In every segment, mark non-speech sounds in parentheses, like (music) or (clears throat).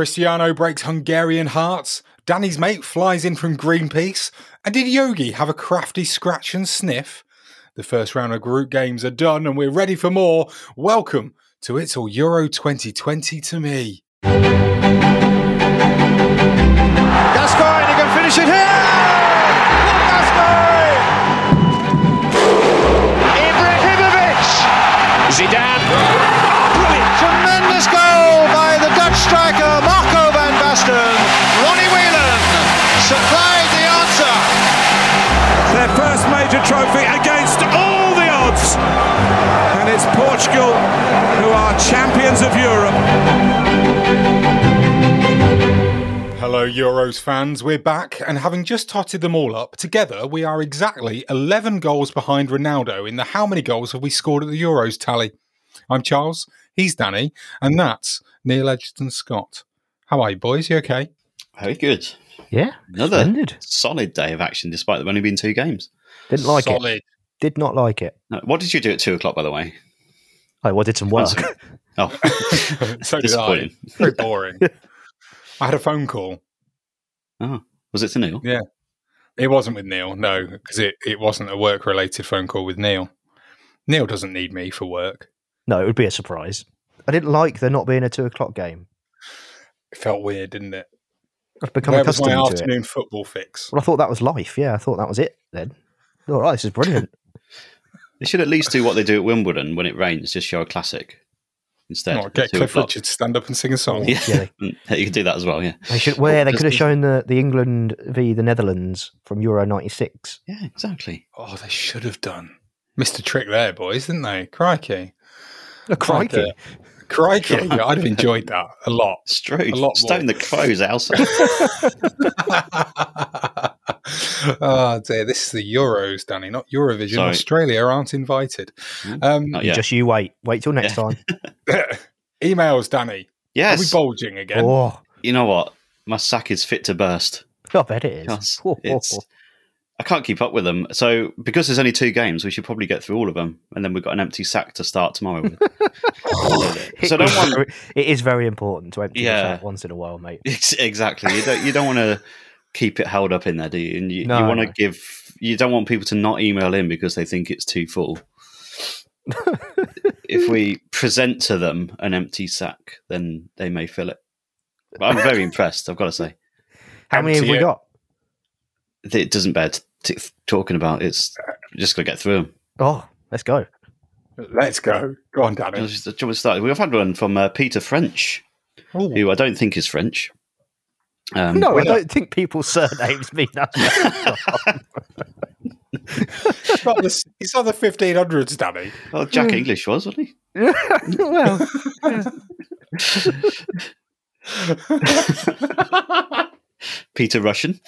Cristiano breaks Hungarian hearts. Danny's mate flies in from Greenpeace. And did Yogi have a crafty scratch and sniff? The first round of group games are done and we're ready for more. Welcome to It's All Euro 2020 to me. Gascoigne, can finish it here! Hello, Euros fans. We're back, and having just totted them all up, together we are exactly 11 goals behind Ronaldo in the how many goals have we scored at the Euros tally. I'm Charles, he's Danny, and that's Neil Edgerton Scott. How are you, boys? You okay? Very good. Yeah, Another splendid. solid day of action, despite there only been two games. Didn't like it. Did not like it. No, what did you do at two o'clock, by the way? I well, did some work. Oh, (laughs) (laughs) so did I. Disappointing. Very boring. I had a phone call. Oh, was it to Neil? Yeah. It wasn't with Neil, no, because it, it wasn't a work related phone call with Neil. Neil doesn't need me for work. no, it would be a surprise. I didn't like there not being a two o'clock game. It felt weird, didn't it? I've become Where was my accustomed to it. afternoon football fix? Well, I thought that was life. Yeah, I thought that was it. Then, all right, this is brilliant. (laughs) They should at least do what they do at Wimbledon when it rains, just show a classic instead. Oh, get Cliff o'clock. Richard to stand up and sing a song. Yeah, Yeah, (laughs) you could do that as well. Yeah, They should. Where they could have shown the, the England v the Netherlands from Euro '96. yeah, exactly. Oh, they should have done. Missed a trick there, boys, didn't they? Crikey. Oh, crikey! Like, uh, Crikey. I'd have enjoyed that a lot. Straight A lot stone more. the crows outside. (laughs) (laughs) oh dear, this is the Euros, Danny, not Eurovision. Sorry. Australia aren't invited. Um, Not yet. Just you wait. Wait till next time. (laughs) emails, Danny. Are we yes. bulging again? Oh, You know what? My sack is fit to burst. I bet it is. Yes, it's- oh. I can't keep up with them. So because there's only two games, we should probably get through all of them, and then we've got an empty sack to start tomorrow with. (laughs) so don't It is want very- It is very important to empty Yeah. the sack once in a while, mate. (laughs) Ex- exactly. You don't you don't want to keep it held up in there, do you? And you, No, you want to no. give. You don't want people to not email in because they think it's too full. (laughs) if we present to them an empty sack, then they may fill it. But I'm very impressed. I've got to say, How many have we got? it doesn't bear t- t- talking about. It's just going to get through them. Oh, let's go. Let's go. Go on, Danny. Just, do you want start? We've had one from uh, Peter French, Ooh. who I don't think is French. Um, No, I we're not- don't think people's surnames (laughs) mean that. It's not the, it's not the 1500s, Danny. Well, Jack English was, wasn't he? (laughs) well, (laughs) Peter Russian,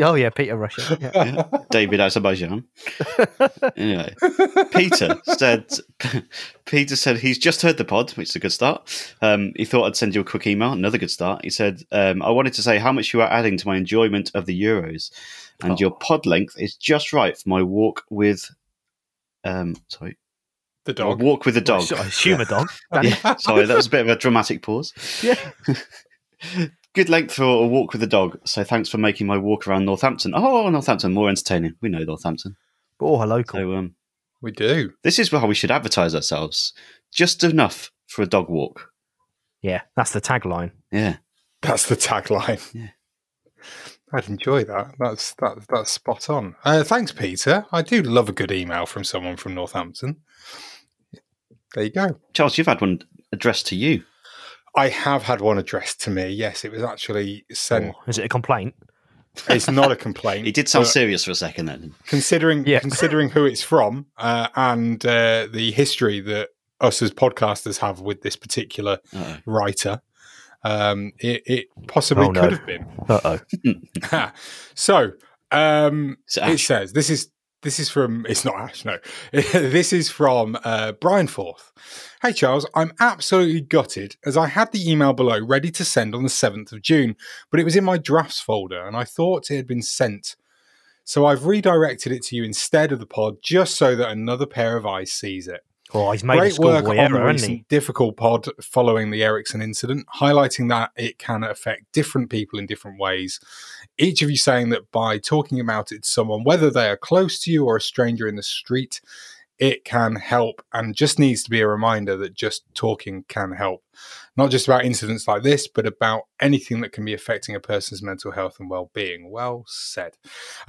oh yeah, Peter Russian. Yeah. (laughs) yeah. David Azerbaijan. anyway, Peter said, Peter said he's just heard the pod, which is a good start. Um, he thought I'd send you a quick email. Another good start. He said, um, I wanted to say how much you are adding to my enjoyment of the Euros, and your pod length is just right for my walk with. Um, sorry, The my dog. walk with the dog. I assume a dog. (laughs) Yeah, sorry, that was a bit of a dramatic pause. Yeah. (laughs) Good length for a walk with the dog. So thanks for making my walk around Northampton. Oh, Northampton, more entertaining. We know Northampton. Oh, hello, cool. So um, We do. this is how we should advertise ourselves. Just enough for a dog walk. Yeah, that's the tagline. Yeah. That's the tagline. Yeah. I'd enjoy that. That's that, that's spot on. Uh, thanks, Peter. I do love a good email from someone from Northampton. There you go. Charles, you've had one addressed to you. I have had one addressed to me. Yes, it was actually sent. Oh, is it a complaint? It's not a complaint. (laughs) it did sound serious for a second then. considering Yeah. considering who it's from uh, and uh, the history that us as podcasters have with this particular Uh-oh. writer. Um, it, it possibly Oh, no. could have been. Uh oh. (laughs) so um, So it says this is this is from it's not Ash no (laughs) this is from uh, Brian Forth. Hey Charles, I'm absolutely gutted as I had the email below ready to send on the seventh of June, but it was in my drafts folder and I thought it had been sent. So I've redirected it to you instead of the pod just so that another pair of eyes sees it. Oh, he's made a Great work schoolboy on error, hasn't he? difficult pod following the Eriksen incident, highlighting that it can affect different people in different ways. Each of you saying that by talking about it to someone, whether they are close to you or a stranger in the street, it can help and just needs to be a reminder that just talking can help. Not just about incidents like this, but about anything that can be affecting a person's mental health and well being. Well said.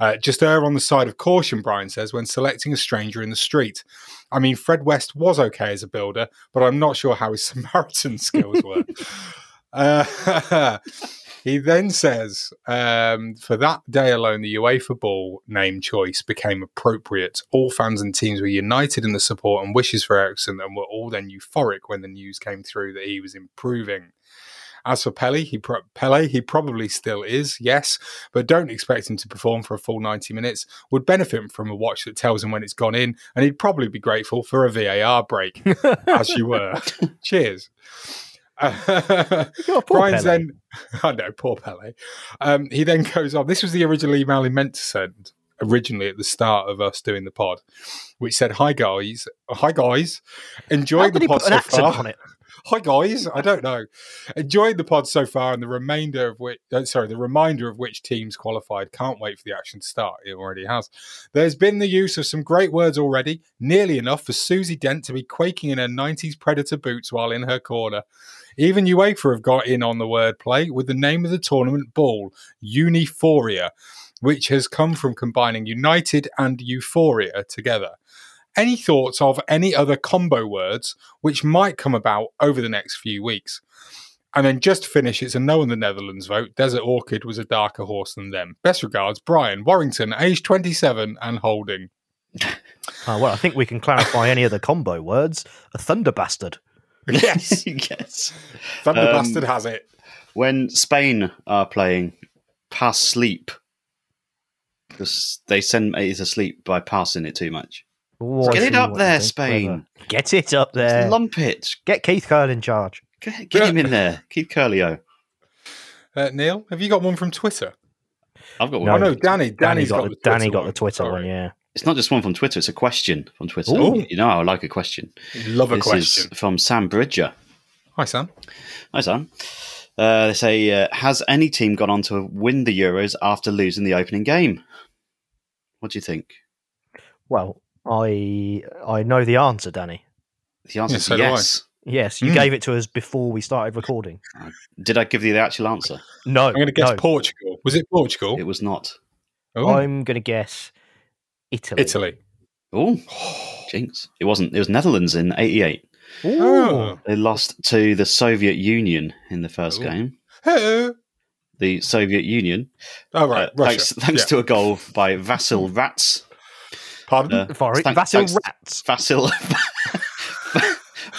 Uh, just err on the side of caution, Brian says, when selecting a stranger in the street. I mean, Fred West was okay as a builder, but I'm not sure how his (laughs) Samaritan skills were. (laughs) uh, (laughs) he then says, um, for that day alone, the UEFA Ball name choice became appropriate. All fans and teams were united in the support and wishes for Eriksen and were all then euphoric when the news came through that he was improving. As for Pele, he pro- Pele, he probably still is, yes, but don't expect him to perform for a full 90 minutes. Would benefit from a watch that tells him when it's gone in, and he'd probably be grateful for a VAR break, as you were. (laughs) Cheers. Uh, Oh, Brian's Pele. then, (laughs) I know, poor Pele. Um, he then goes on. This was the original email he meant to send originally at the start of us doing the pod, which said, "Hi guys, hi guys, enjoying the pod so far." on it? (laughs) Hi guys, I don't know. Enjoyed the pod so far, and the remainder of which, uh, sorry, the reminder of which teams qualified. Can't wait for the action to start. It already has. There's been the use of some great words already, nearly enough for Susie Dent to be quaking in her '90s Predator boots while in her corner. Even UEFA have got in on the wordplay with the name of the tournament ball, Uniforia, which has come from combining United and Euphoria together. Any thoughts of any other combo words which might come about over the next few weeks? And then just to finish, it's a no in the Netherlands vote. Desert Orchid was a darker horse than them. Best regards, Brian Warrington, age 27 and holding. Oh, (laughs) well, I think we can clarify any of the combo words. A thunder bastard. Yes, (laughs) (laughs) yes. Thunder Um, Bastard has it. When Spain are playing pass sleep, because they send me to sleep by passing it too much. Get it up there. Spain. Clever. Get it up there. Lump it. Get Keith Curl in charge. Get, get him in there. Keith Curlio. Uh, Neil, have you got one from Twitter? I've got one. No. Oh one. no, Danny. Danny Danny's got, got, the, the Twitter Danny got the Twitter Sorry. one, yeah. It's not just one from Twitter, it's a question from Twitter. Ooh. You know, I like a question. Love a this question. is from Sam Bridger. Hi, Sam. Hi, Sam. Uh, they say, uh, has any team gone on to win the Euros after losing the opening game? What do you think? Well, I I know the answer, Danny. The answer Yeah, is so yes. Yes, you Mm. gave it to us before we started recording. Did I give you the actual answer? No, I'm going to guess no. Portugal. Was it Portugal? It was not. Oh, I'm going to guess Italy. Italy. Oh, (sighs) jinx. It wasn't. It was Netherlands in 88. Ooh. Oh. They lost to the Soviet Union in the first Ooh. game. Hey. The Soviet Union. Oh, right. uh, Russia. thanks thanks Yeah. to a goal by Vasil Rats. Pardon? Uh, Sorry, thank- Vasil thanks- Rats. Vasil. (laughs)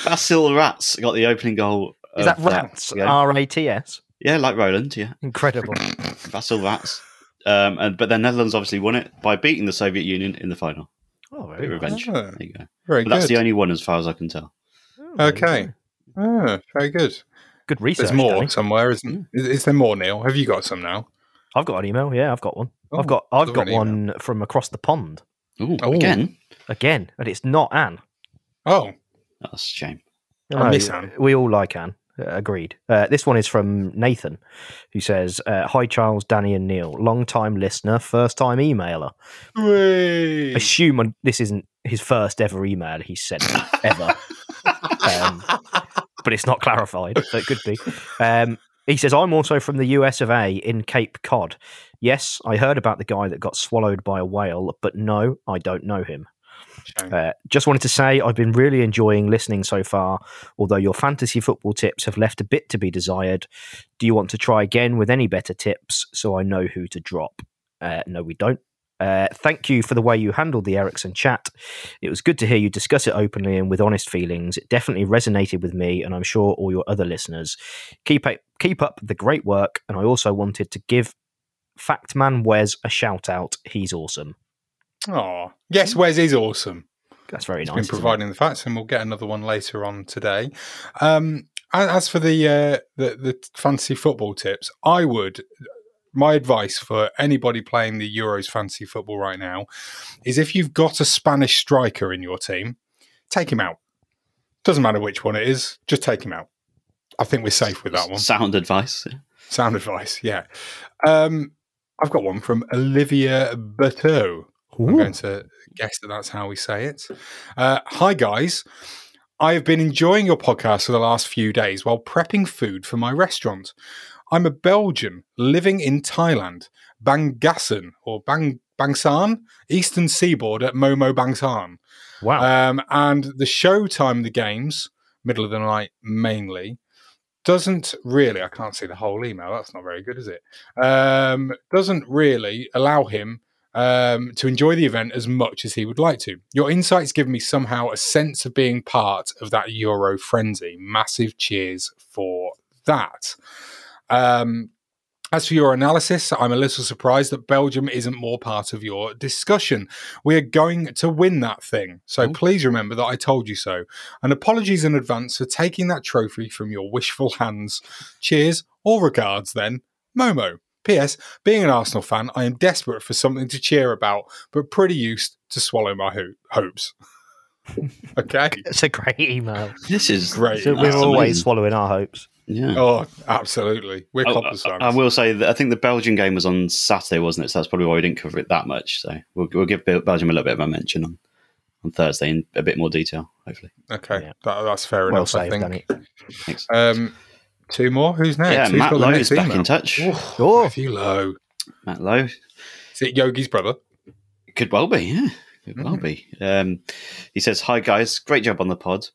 Vasil Rats got the opening goal. Is that Rats? R A T S. yeah, like Roland. Yeah, Incredible. (laughs) Vasil Rats. Um, and but then Netherlands obviously won it by beating the Soviet Union in the final. Oh, very of nice. revenge. Ah, There you go. Very But that's the only one as far as I can tell. Oh, Okay. go. Ah, very good. Good research. There's more Danny. somewhere, isn't is, is there more, Neil? Have you got some now? I've got an email. Yeah, I've got one. Oh, I've got I've got an email. one from across the pond Ooh, Oh. again. again, and it's not Anne. Oh, That's a shame. I miss Anne. We all like Anne. Uh, agreed. Uh, this one is from Nathan, who says, uh, "Hi Charles, Danny, and Neil. Long time listener, first time emailer. Whee. Assume this isn't his first ever email he's sent ever, (laughs) um, but it's not clarified. So it could be." Um, he says, "I'm also from the US of A in Cape Cod. Yes, I heard about the guy that got swallowed by a whale, but no, I don't know him." Uh, just wanted to say I've been really enjoying listening so far, although your fantasy football tips have left a bit to be desired. Do you want to try again with any better tips so I know who to drop? Uh, no, we don't. Uh, thank you for the way you handled the Eriksen chat. It was good to hear you discuss it openly and with honest feelings. It definitely resonated with me, and I'm sure all your other listeners. Keep up, keep up the great work. And I also wanted to give Factman Wes a shout out. He's awesome. Oh, yes, Wes is awesome. That's very He's nice. been providing the facts, and we'll get another one later on today. Um, as for the, uh, the the fantasy football tips, I would. My advice for anybody playing the Euros fantasy football right now is if you've got a Spanish striker in your team, take him out. Doesn't matter which one it is, just take him out. I think we're safe with that one. Sound advice. Sound advice, yeah. Um, I've got one from Olivia Berteau. I'm going to guess that that's how we say it. Uh, Hi, guys. I have been enjoying your podcast for the last few days while prepping food for my restaurant. I'm a Belgian living in Thailand, Bangasan or Bang Bangsan, Eastern Seaboard at Momo Bangsan. Wow. Um, and the showtime, the games, middle of the night mainly, doesn't really, I can't see the whole email. That's not very good, is it? Um, doesn't really allow him um, to enjoy the event as much as he would like to. Your insights give me somehow a sense of being part of that Euro frenzy. Massive cheers for that. Um, as for your analysis, I'm a little surprised that Belgium isn't more part of your discussion. We are going to win that thing. So please remember that I told you so. And apologies in advance for taking that trophy from your wishful hands. Cheers, all regards then, Momo. P.S. Being an Arsenal fan, I am desperate for something to cheer about, but pretty used to swallow my ho- hopes. (laughs) okay, (laughs) It's a great email. This is great. So we're always amazing. swallowing our hopes. Yeah. Oh, absolutely. We're I, Copper's I- fans. I will say that I think the Belgian game was on Saturday, wasn't it? So that's probably why we didn't cover it that much. So we'll, we'll give Belgium a little bit of a mention on, on Thursday in a bit more detail, hopefully. Okay, Yeah. that, that's fair Well enough. I saved, think. Danny. Thanks. Um, two more. Who's next? yeah, Who's Matt got Lowe is back email? in touch. Oh, Oh. Matthew Lowe. Matt Lowe. Is it Yogi's brother? Could well be, yeah. Could well Mm. be. Um, he says, Hi, guys. Great job on the pod.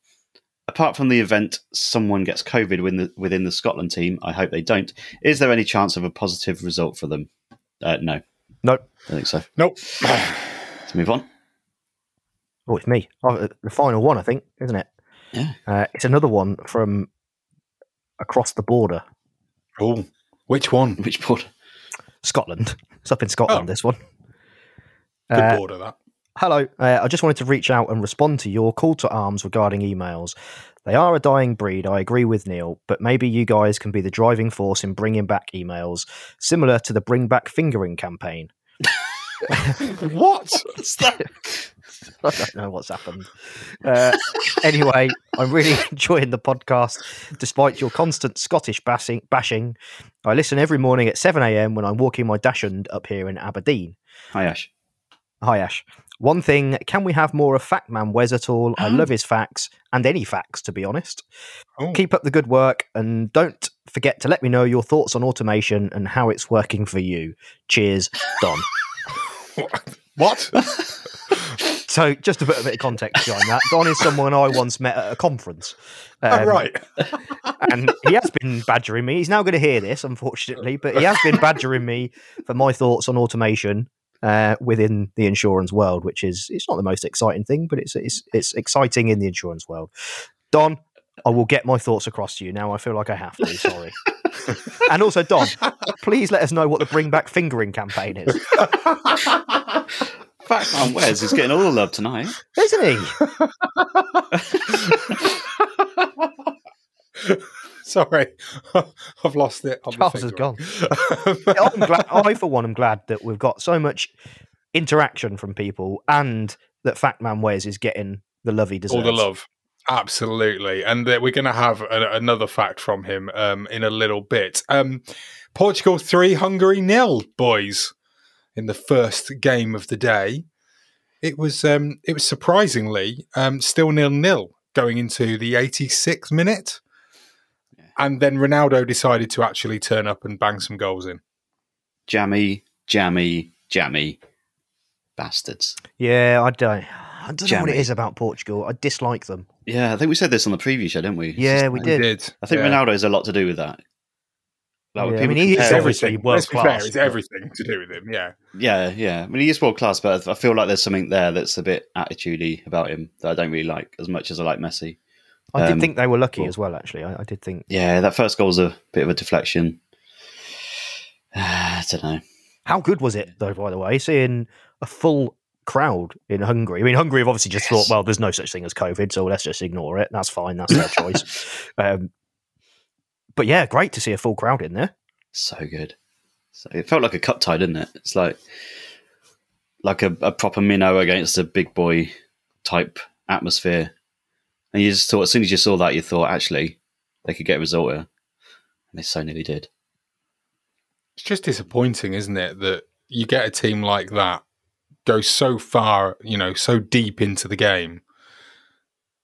Apart from the event, someone gets COVID within the, within the Scotland team. I hope they don't. Is there any chance of a positive result for them? Uh, no, I Nope. don't think so. Nope. Let's move on. Oh, it's me. Oh, the final one, I think, isn't it? Yeah. Uh, it's another one from across the border, oh, which one? Which board? Scotland. It's up in Scotland. Oh. This one. Good Uh, border that. Hello. Uh, I just wanted to reach out and respond to your call to arms regarding emails. They are a dying breed, I agree with Neil, but maybe you guys can be the driving force in bringing back emails, similar to the Bring Back Fingering campaign. (laughs) What? What's that? (laughs) I don't know what's happened. Uh, anyway, I'm really (laughs) enjoying the podcast, despite your constant Scottish bashing. bashing. I listen every morning at 7 a.m. when I'm walking my dachshund up here in Aberdeen. Hi, Ash. Hi, Ash. One thing, can we have more of Fact Man Wes at all? I love (gasps) his facts, and any facts, to be honest. Oh, Keep up the good work, and don't forget to let me know your thoughts on automation and how it's working for you. Cheers, Don. (laughs) what? (laughs) so, just to put a bit of context behind that, Don is someone I once met at a conference. oh, Um, right. and he has been badgering me. He's now going to hear this, unfortunately, but he has been badgering me for my thoughts on automation uh, within the insurance world, which is it's not the most exciting thing, but it's it's it's exciting in the insurance world. Don, I will get my thoughts across to you now. I feel like I have to. Sorry. (laughs) and also, Don, please let us know what the Bring Back Fingering campaign is, (laughs) Fact man Wes is getting all the love tonight. isn't he? (laughs) (laughs) Sorry, (laughs) I've lost it. the Charles has finger. I'm glad. (laughs) I, for one, am glad that we've got so much interaction from people, and that Fact Man Wes is getting the love he deserves. All the love. Absolutely. And uh, we're going to have a, another fact from him um, in a little bit. Um, Portugal 3, Hungary nil, boys, in the first game of the day. It was um, it was surprisingly um, still nil nil going into the 86th minute. And then Ronaldo decided to actually turn up and bang some goals in. Jammy, jammy, jammy bastards. Yeah, I don't. I don't know what it is about Portugal. I dislike them. Yeah, I think we said this on the preview show, didn't we? It's Yeah, just we like- did. I think yeah. Ronaldo has a lot to do with that. Like, Yeah, I mean, he is It's compare- obviously everything. world Let's be fair, class, it's but- everything to do with him. Yeah. Yeah, yeah. I mean, he is world class, but I feel like there's something there that's a bit attitudey about him that I don't really like as much as I like Messi. I did Um, think they were lucky cool. as well. Actually, I, I did think. Yeah, that first goal was a bit of a deflection. (sighs) I don't know. How good was it, though? By the way, seeing a full crowd in Hungary. I mean, Hungary have obviously just Yes. thought, well, there's no such thing as COVID, so let's just ignore it. That's fine. That's their (laughs) choice. Um, but yeah, great to see a full crowd in there. So good. So it felt like a cup tie, didn't it? It's like like a, a proper minnow against a big boy type atmosphere. And you just thought, as soon as you saw that, you thought, actually, they could get a result here. And they so nearly did. It's just disappointing, isn't it, that you get a team like that go so far, you know, so deep into the game,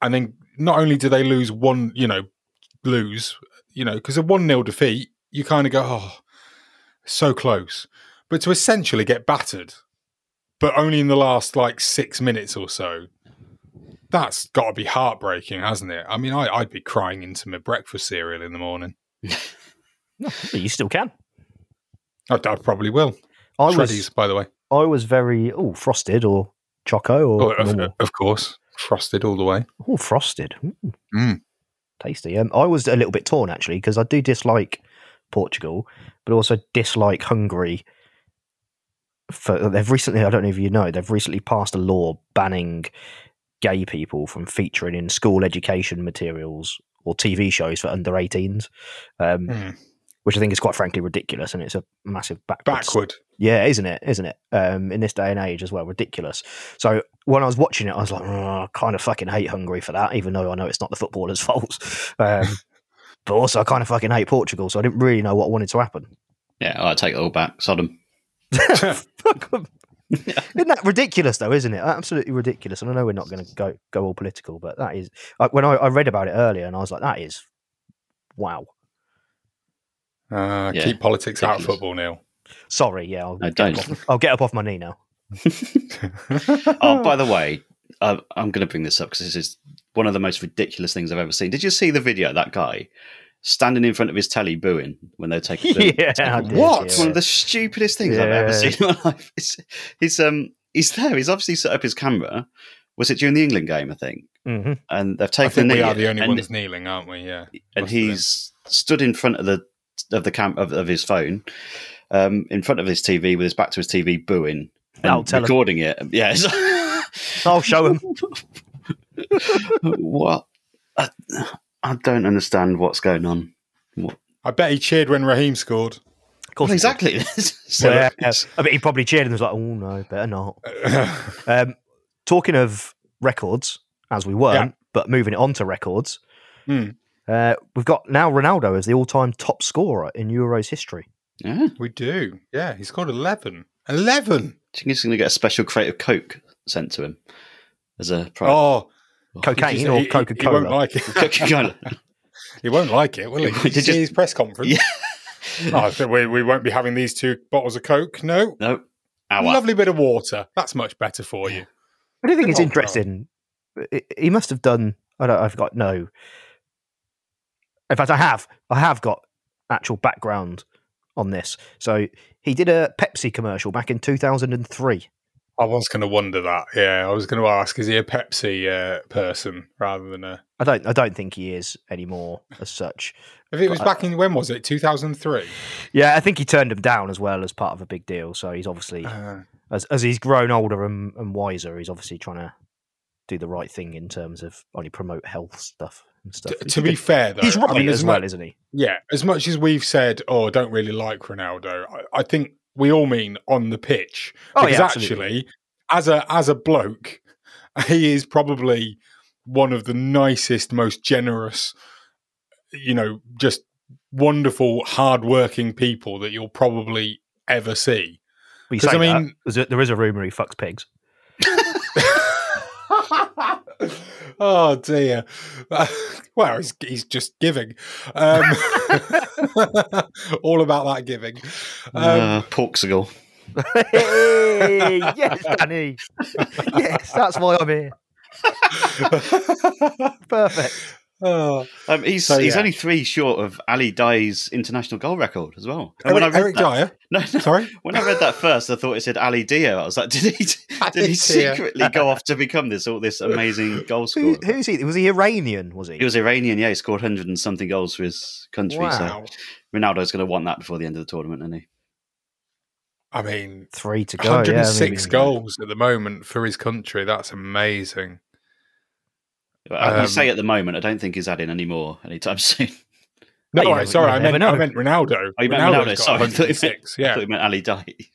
and then not only do they lose one, you know, lose, you know, because a one 0 defeat, you kind of go, oh, so close, but to essentially get battered, but only in the last like six minutes or so. That's got to be heartbreaking, hasn't it? I mean, I, I'd be crying into my breakfast cereal in the morning. (laughs) But you still can. I, I probably will. I Shreddies, was by the way. I was very oh frosted or choco Oh, or of, of course, frosted all the way. Oh, frosted. Mm. Mm. Tasty. Um, I was a little bit torn actually because I do dislike Portugal, but also dislike Hungary. For they've recently, I don't know if you know, they've recently passed a law banning gay people from featuring in school education materials or TV shows for under 18s, um, Mm. which I think is quite frankly ridiculous, and it's a massive backwards Backward. yeah, isn't it? Isn't it? Um, in this day and age as well, ridiculous. So when I was watching it, I was like, oh, I kind of fucking hate Hungary for that, even though I know it's not the footballers' (laughs) fault. Um, but also, I kind of fucking hate Portugal, so I didn't really know what wanted to happen. Yeah, I'll take it all back. Sodom. (laughs) (laughs) Fuck 'em. (laughs) Isn't that ridiculous, though? Isn't it? Absolutely ridiculous. And I know we're not going to go go all political, but that is like, when I, I read about it earlier, and I was like, that is wow. Uh, Yeah, keep politics out of football, Neil. Sorry, yeah, I'll, No, get don't. up off, I'll get up off my knee now. (laughs) Oh, by the way, uh, I'm going to bring this up because this is one of the most ridiculous things I've ever seen. Did you see the video? That guy standing in front of his telly booing when they're taking the, (laughs) yeah, taking- I did, What? Yeah. one of the stupidest things I've ever seen in my life. It's, he's um he's there. He's obviously set up his camera. Was it during the England game? I think. Mhm. And they've I taken think the we are the only and, ones kneeling, aren't we? Yeah. and Must have he's stood in front of the of the camp of, of his phone, um, in front of his TV with his back to his TV, booing I'll and tell him. recording it. Yeah. I'll show him. (laughs) what? I, I don't understand what's going on. What? I bet he cheered when Raheem scored. Of course, he did. exactly. (laughs) (laughs) so Well, yeah, I bet he probably cheered and was like, "Oh no, better not." (laughs) Um, talking of records, as we weren't, but moving it on to records, Hmm. uh, we've got now Ronaldo as the all-time top scorer in Euros history. yeah. we do. Yeah, he scored 11. 11. Do you think he's going to get a special crate of Coke sent to him as a prize? Oh, Cocaine he- or he- Coca He won't Cola? like it. Coca-Cola. (laughs) he won't like it, will he? (laughs) Did you Did see you- his press conference? Yeah. (laughs) Oh, I think we, we won't be having these two bottles of Coke. No. no. Ow. Lovely bit of water. That's much better for you. I do think it's Oh, interesting. I- He must have done. I don't. I've got no. In fact, I have. I have got actual background on this. So he did a Pepsi commercial back in 2003. I was going to wonder that. Yeah, I was going to ask: Is he a Pepsi uh, person rather than a? I don't. I don't think he is anymore as such. If it was But- back in when was it? Two thousand three. Yeah, I think he turned him down as well as part of a big deal. So he's obviously, Uh, as as he's grown older and, and wiser, he's obviously trying to do the right thing in terms of only promote health stuff and stuff. to be fair, though, he's right I mean, as mu- well, isn't he? Yeah, as much as we've said, "Oh, I don't really like Ronaldo," I, I think we all mean on the pitch Oh, because yeah, actually, as a as a bloke, (laughs) he is probably one of the nicest, most generous, you know, just wonderful, hardworking people that you'll probably ever see. Well, you 'Cause, I mean- a- there is a rumor he fucks pigs. (laughs) (laughs) oh dear. well, he's he's just giving. Um, (laughs) all about that giving. Um, uh, Portugal. Hey, (laughs) yes, Danny. yes, that's why I'm here. (laughs) Perfect. Oh, Um, he's So, he's yeah. only three short of Ali Daei's international goal record as well. And when I Eric, read Eric that- Dier. (laughs) No, no, Sorry. when I read that first, I thought it said Ali Dia. I was like, (laughs) did he did Ali he secretly go off to become this all this amazing (laughs) goal Who, who's he? Was he Iranian? Was he? He was Iranian, yeah. He scored hundred and something goals for his country. Wow. So Ronaldo's going to want that before the end of the tournament, isn't he? I mean, Three to go. yeah, I mean- goals at the moment for his country. That's amazing. I Um, say at the moment, I don't think he's adding any more anytime (laughs) soon. No, you right, sorry, I meant, I meant Ronaldo. Oh, you meant Ronaldo, got sorry. (laughs) I thought you meant- 106. I thought you meant Ali Daei.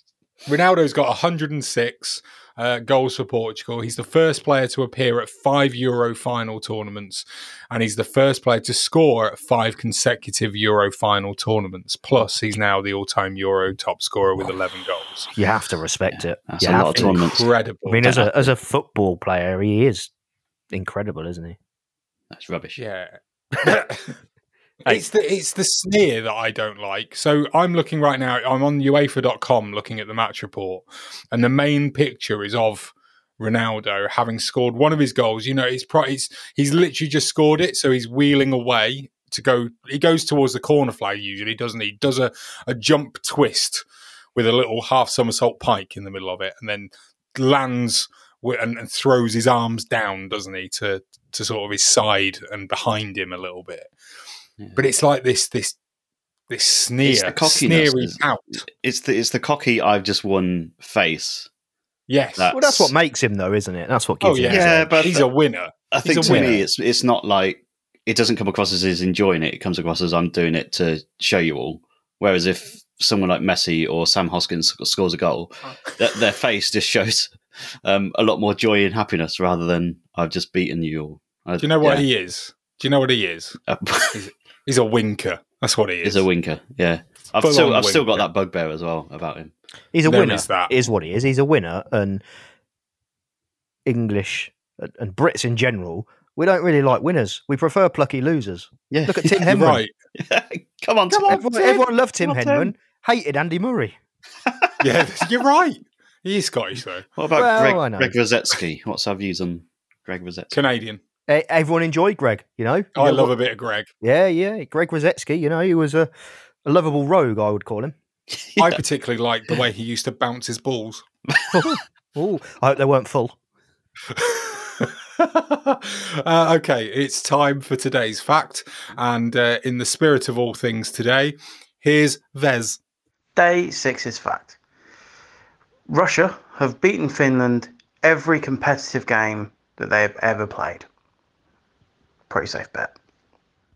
Ronaldo's got 106. uh, goals for Portugal. He's the first player to appear at five Euro final tournaments, and he's the first player to score at five consecutive Euro final tournaments. Plus, he's now the all-time Euro top scorer with 11 goals. You have to respect it. That's You a lot of tournaments. Incredible. I mean, as a as a football player, he is incredible, isn't he? That's rubbish. Yeah. (coughs) it's the it's the sneer that I don't like. So I'm looking right now. I'm on UEFA.com looking at the match report, and the main picture is of Ronaldo having scored one of his goals. You know, he's pro- he's he's literally just scored it, so he's wheeling away to go. He goes towards the corner flag usually, doesn't he? Does a a jump twist with a little half somersault pike in the middle of it, and then lands wi- and, and throws his arms down, doesn't he, to to sort of his side and behind him a little bit. Yeah. But it's like this this this sneer, It's the cockiness, sneering isn't out. It's the it's the cocky I've just won face. Yes. That- Well, that's what makes him, though, isn't it? That's what gives oh him. yeah, his Yeah, but- he's a winner. I think to winner. me, it's it's not like it doesn't come across as he's enjoying it. It comes across as I'm doing it to show you all. Whereas if someone like Messi or Sam Hoskins scores a goal, their, their face just shows um, a lot more joy and happiness rather than I've just beaten you. All. I- Do you know what yeah. he is? Do you know what he is? Uh, (laughs) He's a winker. That's what he is. He's a winker. Yeah, I've still I've still got that bugbear as well about him. He's a There winner. is that. Is what he is. He's a winner, and English and- and Brits in general, we don't really like winners. We prefer plucky losers. Yeah, Look at (laughs) Tim You're Henman. right. (laughs) Come on, Come Tim. on, everyone, everyone loved Tim Tim. Henman. Hated Andy Murray. Yeah, you're right. He is Scottish though. What about Well, I know. Greg, Greg Rusedski? What's our views on Greg Rusedski? Canadian. Everyone enjoyed Greg. You know. I Yeah, love what- a bit of Greg. Yeah, yeah. Greg Rusedski. You know, he was a, a lovable rogue. I would call him. (laughs) I particularly like the way he used to bounce his balls. (laughs) Oh, I hope they weren't full. (laughs) uh, okay, it's time for today's fact. And uh, in the spirit of all things today, here's Vez. Day six is fact. Russia have beaten Finland every competitive game that they have ever played. Pretty safe bet.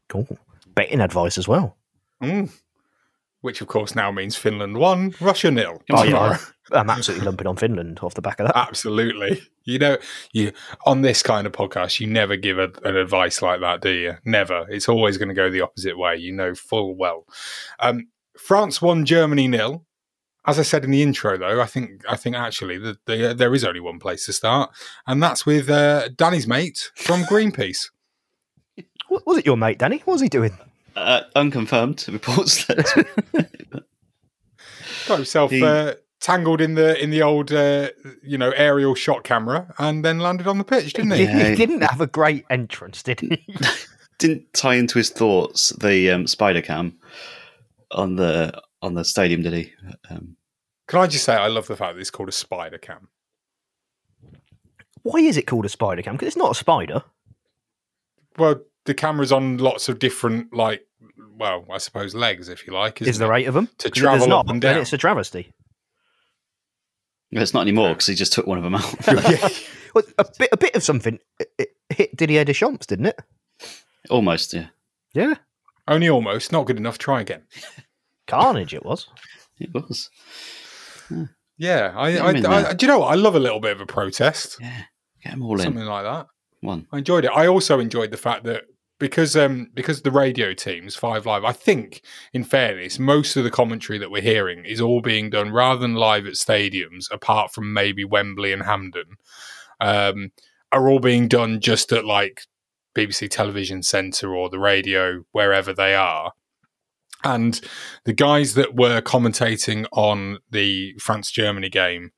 Cool. Betting advice as well. Mm. Which, of course, now means Finland won, Russia nil. Oh, yeah. (laughs) I'm absolutely lumping on Finland off the back of that. Absolutely. You know, you on this kind of podcast, you never give a, an advice like that, do you? Never. It's always going to go the opposite way. You know full well. Um, France won Germany nil. As I said in the intro, though, I think I think actually the, the, there is only one place to start, and that's with uh, Danny's mate from Greenpeace. (laughs) Wa- Was it your mate, Danny? What was he doing? Uh, unconfirmed reports (laughs) that Got himself He- uh, tangled in the in the old uh, you know aerial shot camera, and then landed on the pitch, didn't he? Yeah. He didn't have a great entrance, did he? (laughs) didn't tie into his thoughts the um, spider cam on the on the stadium, did he? Um, Can I just say I love the fact that it's called a spider cam. Why is it called a spider cam? Because it's not a spider. Well, the camera's on lots of different, like, well, I suppose legs, if you like. Is isn't there it? eight of them? To travel not, up and down. it's a travesty. it's not anymore because he just took one of them out. (laughs) Yeah. (laughs) Well, a bit, a bit of something it, it hit Didier Deschamps, didn't it? Almost, yeah. Yeah, Only almost, not good enough. Try again. (laughs) carnage it was. It was. Yeah, I, Get I, 'em in I, do you know what? I love a little bit of a protest, Yeah, get them all in. something like that. One. I enjoyed it. I also enjoyed the fact that because um because the radio teams Five Live, I think in fairness, most of the commentary that we're hearing is all being done rather than live at stadiums, apart from maybe Wembley and Hampden um, are all being done just at like BBC Television Centre or the radio wherever they are. And the guys that were commentating on the France Germany game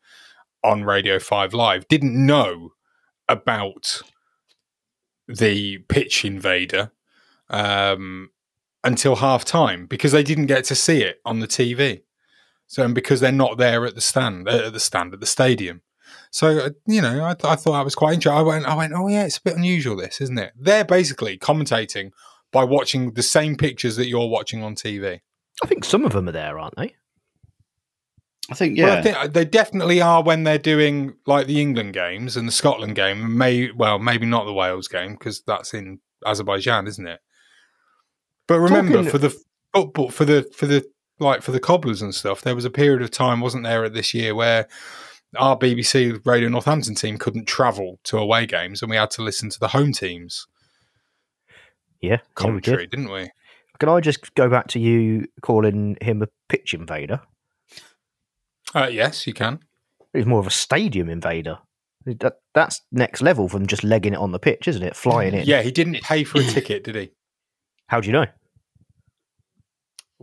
on Radio 5 Live didn't know about the pitch invader um, until half time because they didn't get to see it on the TV. So, and because they're not there at the stand, uh, at the stand at the stadium. So, uh, you know, I, I thought that was quite interesting. I went, I went, oh yeah, it's a bit unusual, this, isn't it? They're basically commentating by watching the same pictures that you're watching on TV. I think some of them are there, aren't they? I think, Well, yeah. I think they definitely are when they're doing like the England games and the Scotland game. May well, maybe not the Wales game because that's in Azerbaijan, isn't it? But remember, Talking- for the football, for the for the like for the cobblers and stuff, there was a period of time, wasn't there, at this year where our BBC Radio Northampton team couldn't travel to away games, and we had to listen to the home teams Yeah, yeah, commentary, did. didn't we? Can I just go back to you calling him a pitch invader? Uh, yes, you can. He's more of a stadium invader. That, that's next level from just legging it on the pitch, isn't it? Flying in. Yeah, he didn't pay for a (clears throat) ticket, did he? How do you know?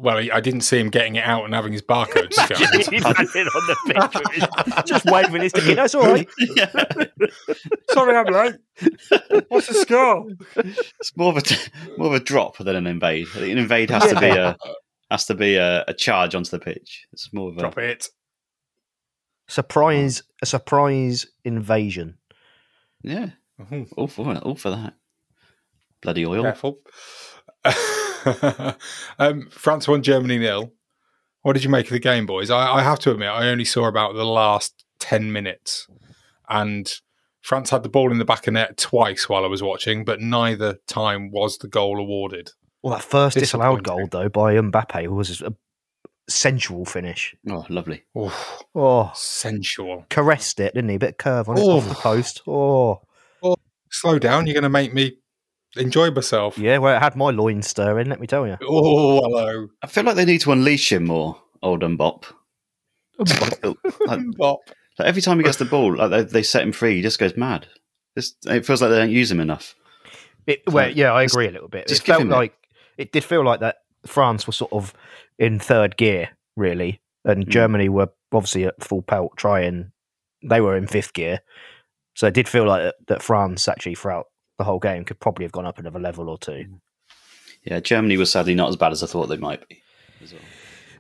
Well, I didn't see him getting it out and having his barcode scanned. He's landing on the pitch, with his- just waving his ticket. That's all right. (laughs) Sorry, I'm late. What's the score? It's more of a more of a drop than an invade. An invade has to be a has to be a, a charge onto the pitch. It's more of a Drop it. Surprise! A surprise invasion. yeah. Mhm. All for. All for that. Bloody oil. Careful. (laughs) (laughs) um, France won Germany nil. What did you make of the game, boys? I, I have to admit, I only saw about the last 10 minutes. And France had the ball in the back of net twice while I was watching, but neither time was the goal awarded. Well, that first disallowed goal though by Mbappe was a sensual finish. Oh, lovely. Oof, Oh, sensual. caressed it, didn't he? A bit of curve on it Oh. off the post. Oh, Slow down, you're going to make me enjoy myself. yeah. Well, it had my loins stirring. Let me tell you. Oh, hello. I feel like they need to unleash him more, old Mbop. (laughs) like, Bop. like every time he gets the ball, like they, they set him free, he just goes mad. This, it feels like they don't use him enough. It, well, Like, yeah, I just- agree a little bit. just it give felt him it. like it did feel like that France was sort of in third gear, really, and Mm. Germany were obviously at full pelt trying. They were in fifth gear, so it did feel like that, that France actually throughout the whole game could probably have gone up another level or two. Yeah, Germany was sadly not as bad as I thought they might be. As well.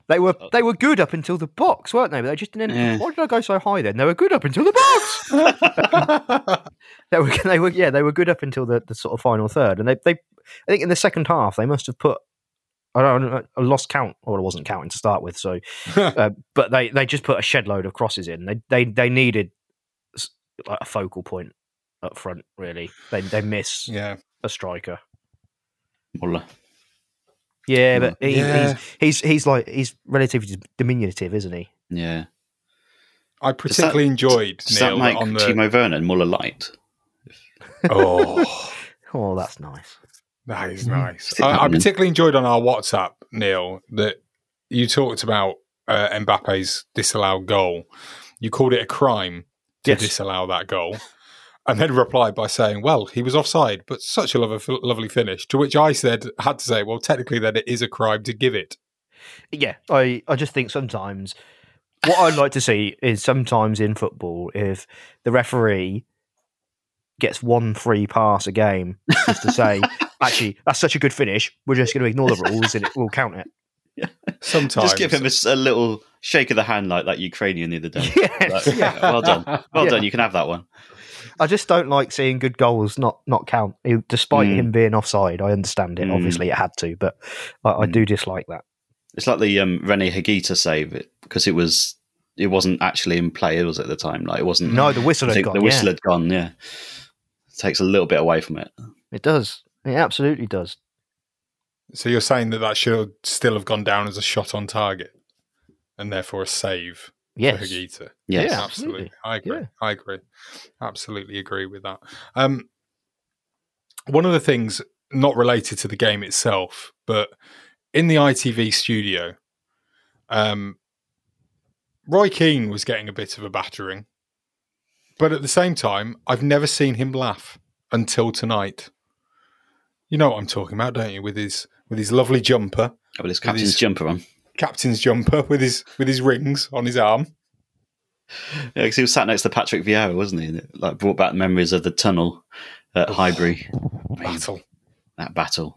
They were they were good up until the box, weren't they? But they just didn't. Yeah. Why did I go so high then? They were good up until the box. (laughs) they were (laughs) they were yeah they were good up until the, the sort of final third, and they they I think in the second half they must have put I don't know I lost count or I wasn't counting to start with, so (laughs) uh, but they they just put a shed load of crosses in. They they they needed like a focal point up front. Really, they they miss yeah. a striker. Muller. Yeah, but he, Yeah. he's he's he's like he's relatively diminutive, isn't he? Yeah. I particularly enjoyed Does that Neil make on the. Timo Werner Muller light? (laughs) Oh. (laughs) Oh, that's nice. That is Mm-hmm. nice. I, I particularly enjoyed on our WhatsApp, Neil, that you talked about uh, Mbappe's disallowed goal. You called it a crime to Yes. disallow that goal, and then replied by saying, "Well, he was offside, but such a lovely, lovely finish." To which I said, had to say, "Well, technically, then it is a crime to give it." Yeah, I, I just think sometimes what I'd like to see is sometimes in football if the referee gets one free pass a game just to say, (laughs) actually, that's such a good finish, we're just going to ignore the rules and it will count it. Sometimes, Just give him a little shake of the hand like that Ukrainian the other day. (laughs) Yes, Like, yeah. Well done. Well Yeah. done. You can have that one. I just don't like seeing good goals not not count, He- despite Mm. him being offside. I understand it. Mm. Obviously, it had to, but I, I Mm. do dislike that. It's like the um, Rene Higuita save because it was it wasn't actually in play, It was it, at the time? Like it wasn't. No, the whistle had gone. the whistle yeah. had gone. Yeah, it takes a little bit away from it. It does. It absolutely does. So you're saying that that should still have gone down as a shot on target, and therefore a save for Yes. Higuita. Yes. Yeah. absolutely. absolutely. I agree. Yeah. I agree. Absolutely agree with that. Um, one of the things not related to the game itself, but in the ITV studio, um, Roy Keane was getting a bit of a battering, but at the same time, I've never seen him laugh until tonight. You know what I'm talking about, don't you? With his with his lovely jumper, Oh, well, his captain's his- jumper on. Captain's jumper (laughs) with his with his rings on his arm. Yeah, because he was sat next to Patrick Vieira, wasn't he? And it, like brought back memories of the tunnel at Highbury. Battle. That battle.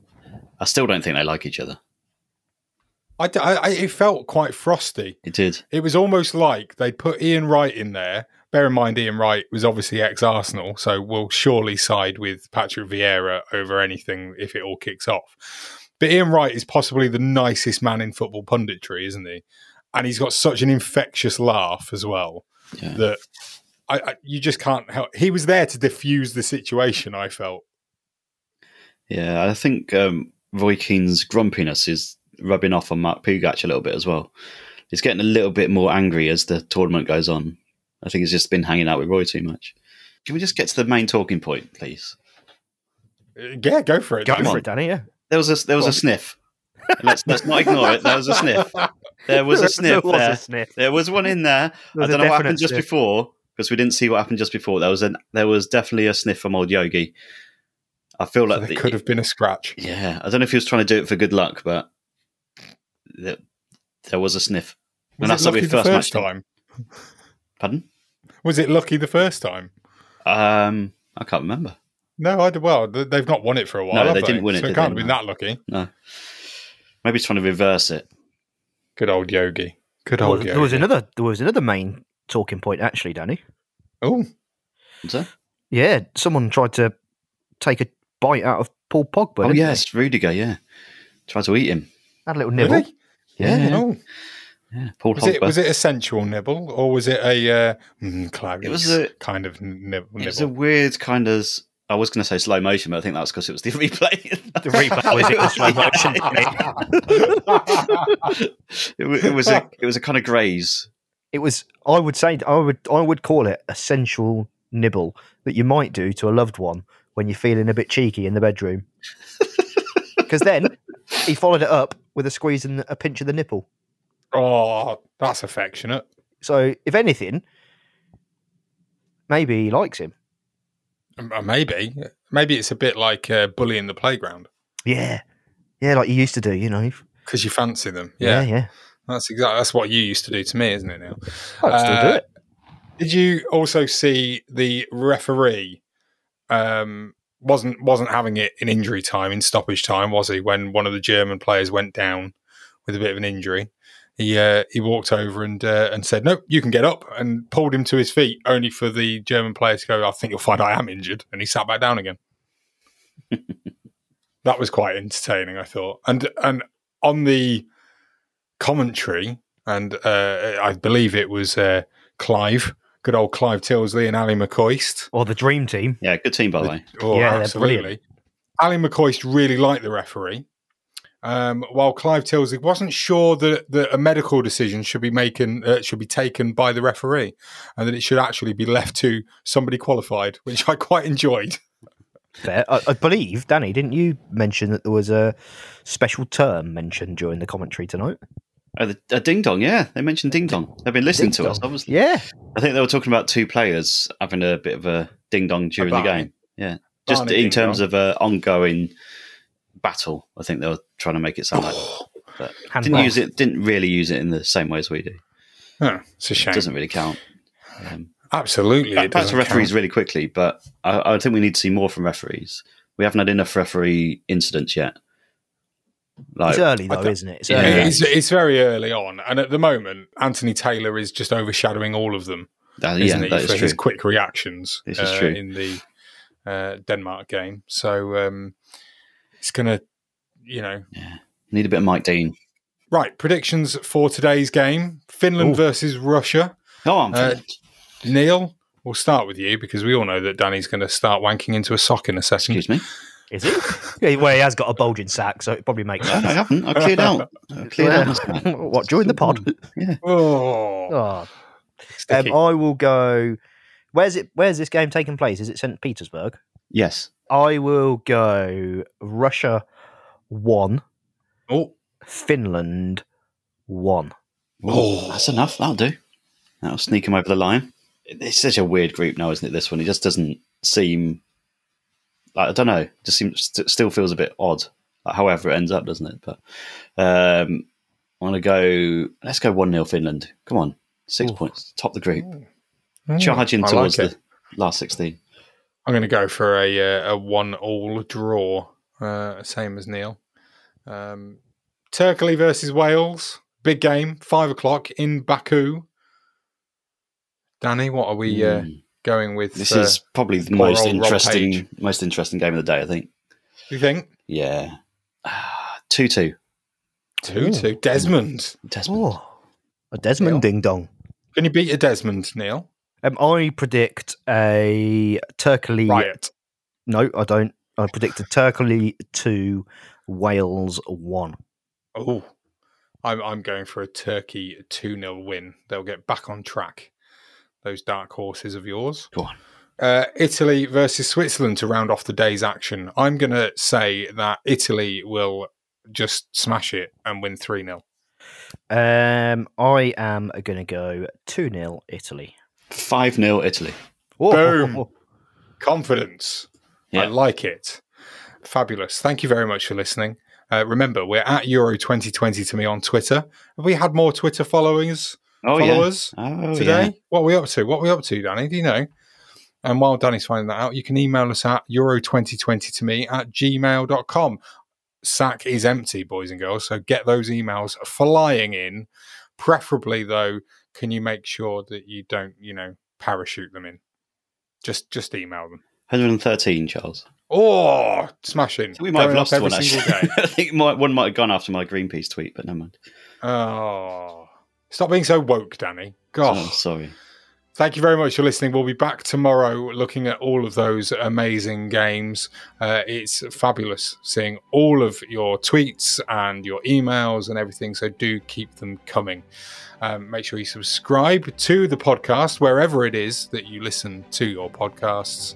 I still don't think they like each other. I, I- I- it felt quite frosty. It did. It was almost like they put Ian Wright in there. Bear in mind, Ian Wright was obviously ex Arsenal, so we'll surely side with Patrick Vieira over anything if it all kicks off. But Ian Wright is possibly the nicest man in football punditry, isn't he? And he's got such an infectious laugh as well Yeah. that I, I, you just can't help. He was there to diffuse the situation. I felt. Yeah, I think um, Roy Keane's grumpiness is rubbing off on Mark Pougatch a little bit as well. He's getting a little bit more angry as the tournament goes on. I think he's just been hanging out with Roy too much. Can we just get to the main talking point, please? Yeah, go for it. Go Danny. for it, Danny. Yeah. There was a there was a sniff. let's let's not ignore it. There was a sniff. There was a (laughs) sniff There was there. a sniff. There was one in there. There I don't know what definite happened just sniff. before because we didn't see what happened just before. There was an there was definitely a sniff from old Yogi. I feel So like there the- could have been a scratch. yeah. I don't know if he was trying to do it for good luck, but there, there was a sniff. Was And that's it like we lucky the first first time? Pardon? Was it lucky the first time? Um, I can't remember. No, I did well, they've not won it for a while. No, have they didn't win it, So it can't they? have been that lucky. No, maybe he's trying to reverse it. Good old Yogi. Good There old was, Yogi. there was another. There was another main talking point, actually, Danny. Oh, Was? Yeah, someone tried to take a bite out of Paul Pogba. oh didn't yes, Rudiger. Yeah, tried to eat him. they? had a little nibble. really? Yeah, Oh, yeah. Paul was it Pogba. was it a sensual nibble or was it a uh, mm, Clarice It was a- kind of nibble? It was a weird kind of. I was going to say slow motion, but I think that's because it was the (laughs) replay. The replay was it was slow motion. (laughs) it, it was a it was a kind of graze. It was. I would say. I would. I would call it a sensual nibble that you might do to a loved one when you're feeling a bit cheeky in the bedroom. (laughs) Because then he followed it up with a squeeze and a pinch of the nipple. oh, that's affectionate. So if anything, maybe he likes him. Uh, Maybe, maybe it's a bit like uh, bully in the playground Yeah, yeah, like you used to do. You know. because you fancy them. Yeah, Yeah, yeah. that's exactly that's what you used to do to me, isn't it? Now, I'd still do Uh, it. Did you also see the referee um, wasn't wasn't having it in injury time in stoppage time, was he? When one of the German players went down with a bit of an injury, he uh, he walked over and uh, and said, "No, you can get up," and pulled him to his feet, only for the German player to go, "I think you'll find I am injured," and he sat back down again. (laughs) that was quite entertaining, I thought, and and on the commentary, and uh, I believe it was uh, Clive, good old Clive Tyldesley and Ally McCoist. Or the dream team. Yeah, good team by the way. Oh, Yeah, absolutely. brilliant. Ally McCoist really liked the referee. Um, while Clive Tyldesley wasn't sure that, that a medical decision should be making uh, should be taken by the referee, and that it should actually be left to somebody qualified, which I quite enjoyed. Fair. I, I believe, Danny, didn't you mention that there was a special term mentioned during the commentary tonight? Oh, the, a ding dong, yeah. They mentioned ding dong. They've been listening to us, obviously. Yeah. I think they were talking about two players having a bit of a ding dong during the game. Yeah, just Barney in ding terms dong. of an ongoing battle. I think they were trying to make it sound like. But didn't Handball. use it. Didn't really use it in the same way as we do. Huh, it's a It shame. doesn't really count. Um, Absolutely, back it back doesn't to referees count. really quickly, but I, I think we need to see more from referees. We haven't had enough referee incidents yet. Like, It's early, though, don't- isn't it? It's Yeah. early. It's, it's very early on, and at the moment, Anthony Taylor is just overshadowing all of them. that- yeah, isn't he, that for is his true. quick reactions This is uh, true. in the uh, Denmark game. So um, it's going to, you know, Yeah. Need a bit of Mike Dean. right. Predictions for today's game Finland Ooh. versus Russia. Oh, I'm Uh, Neil, we'll start with you because we all know that Danny's going to start wanking into a sock in a second. Excuse me. Is it? yeah, well, he has got a bulging sack, so it probably makes No, I haven't. I cleared out. I cleared out. (laughs) what, during the pod? Oh, Oh. Um, I will go. Where's it? Where's this game taking place? Is it St. Petersburg? Yes. I will go Russia one, oh, Finland one. Oh. that's enough. That'll do. That'll sneak him over the line. It's such a weird group now, isn't it? This one, it just doesn't seem like I don't know. It just seems st- still feels a bit odd. Like, however, it ends up, doesn't it? But um, I'm gonna go. Let's go one 0 Finland. Come on, six Ooh. points, top the group, Mm, charging I towards like the last sixteen. I'm going to go for a uh, a one all draw, uh, same as Neil. Um, Turkey versus Wales, big game, five o'clock in Baku. Danny, what are we uh, Mm. going with? This uh, is probably the most interesting, most interesting game of the day. I think. you think Yeah, Ah, two two. two Ooh. two Desmond? Desmond. Oh, a Desmond ding dong. Can you beat a Desmond, Neil? Um, I predict a Turkey. Riot. No, I don't. I predict a Turkey two, Wales one. Oh, I'm I'm going for a Turkey two 0 win. They'll get back on track those dark horses of yours. Go on. Uh, Italy versus Switzerland to round off the day's action. I'm going to say that Italy will just smash it and win 3 0. Um, I am going to go 2 0 Italy. 5 0 Italy. Boom. (laughs) Confidence. I like it. Fabulous. Thank you very much for listening. Uh, remember, we're at Euro 2020 to me on Twitter. Have we had more Twitter followers? Oh, followers yeah. Oh, today? yeah. What are we up to? What are we up to, Danny? Do you know? And while Danny's finding that out, you can email us at euro2020 to me at gmail.com. Sack is empty, boys and girls. So get those emails flying in. Preferably, though, can you make sure that you don't, you know, parachute them in? Just just email them. 113, Charles. Oh, smashing. We might have Going up lost one, actually. (laughs) I think my, one might have gone after my Greenpeace tweet, but never mind. Oh, stop being so woke, Danny. God. Oh, sorry. Thank you very much for listening. We'll be back tomorrow looking at all of those amazing games. Uh, it's fabulous seeing all of your tweets and your emails and everything. So do keep them coming. Um, make sure you subscribe to the podcast wherever it is that you listen to your podcasts.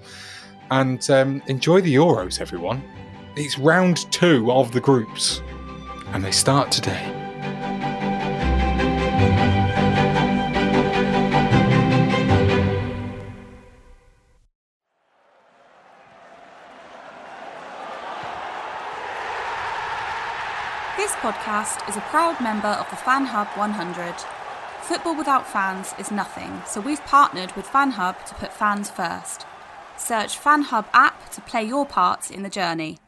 And um, enjoy the Euros, everyone. It's round two of the groups, and they start today. Podcast is a proud member of the Fan Hub 100. Football without fans is nothing, so we've partnered with Fan Hub to put fans first. Search Fan Hub app to play your part in the journey.